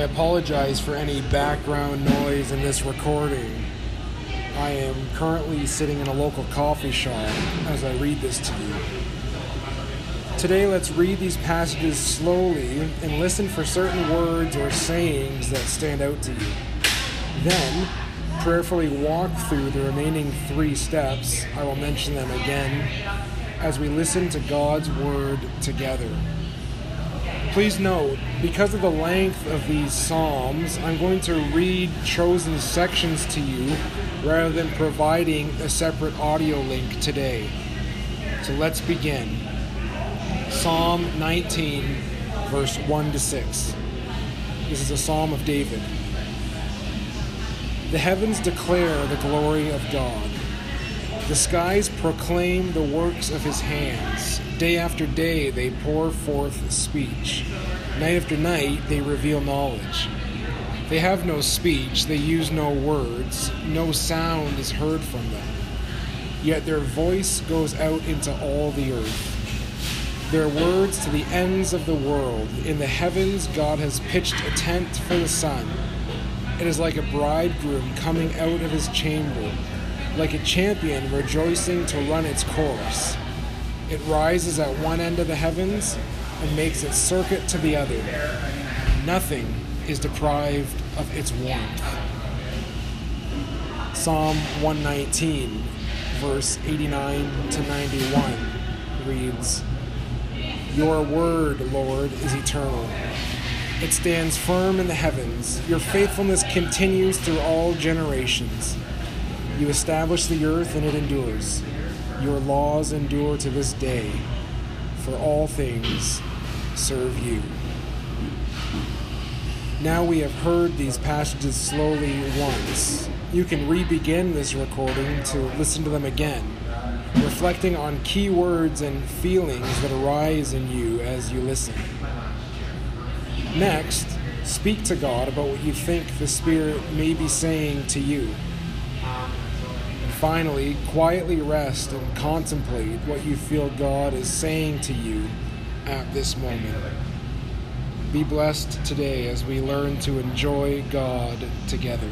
apologize for any background noise in this recording. I am currently sitting in a local coffee shop as I read this to you. Today, let's read these passages slowly and listen for certain words or sayings that stand out to you. Then, prayerfully walk through the remaining three steps. I will mention them again as we listen to God's Word together. Please note, because of the length of these Psalms, I'm going to read chosen sections to you rather than providing a separate audio link today. So let's begin. Psalm 19, verse 1 to 6. This is a psalm of David. The heavens declare the glory of God. The skies proclaim the works of his hands. Day after day they pour forth speech. Night after night they reveal knowledge. They have no speech, they use no words, no sound is heard from them. Yet their voice goes out into all the earth. Their words to the ends of the world. In the heavens, God has pitched a tent for the sun. It is like a bridegroom coming out of his chamber, like a champion rejoicing to run its course. It rises at one end of the heavens and makes its circuit to the other. Nothing is deprived of its warmth. Psalm 119, verse 89 to 91 reads Your word, Lord, is eternal. It stands firm in the heavens. Your faithfulness continues through all generations. You establish the earth and it endures. Your laws endure to this day, for all things serve you. Now we have heard these passages slowly once. You can re begin this recording to listen to them again, reflecting on key words and feelings that arise in you as you listen. Next, speak to God about what you think the Spirit may be saying to you. Finally, quietly rest and contemplate what you feel God is saying to you at this moment. Be blessed today as we learn to enjoy God together.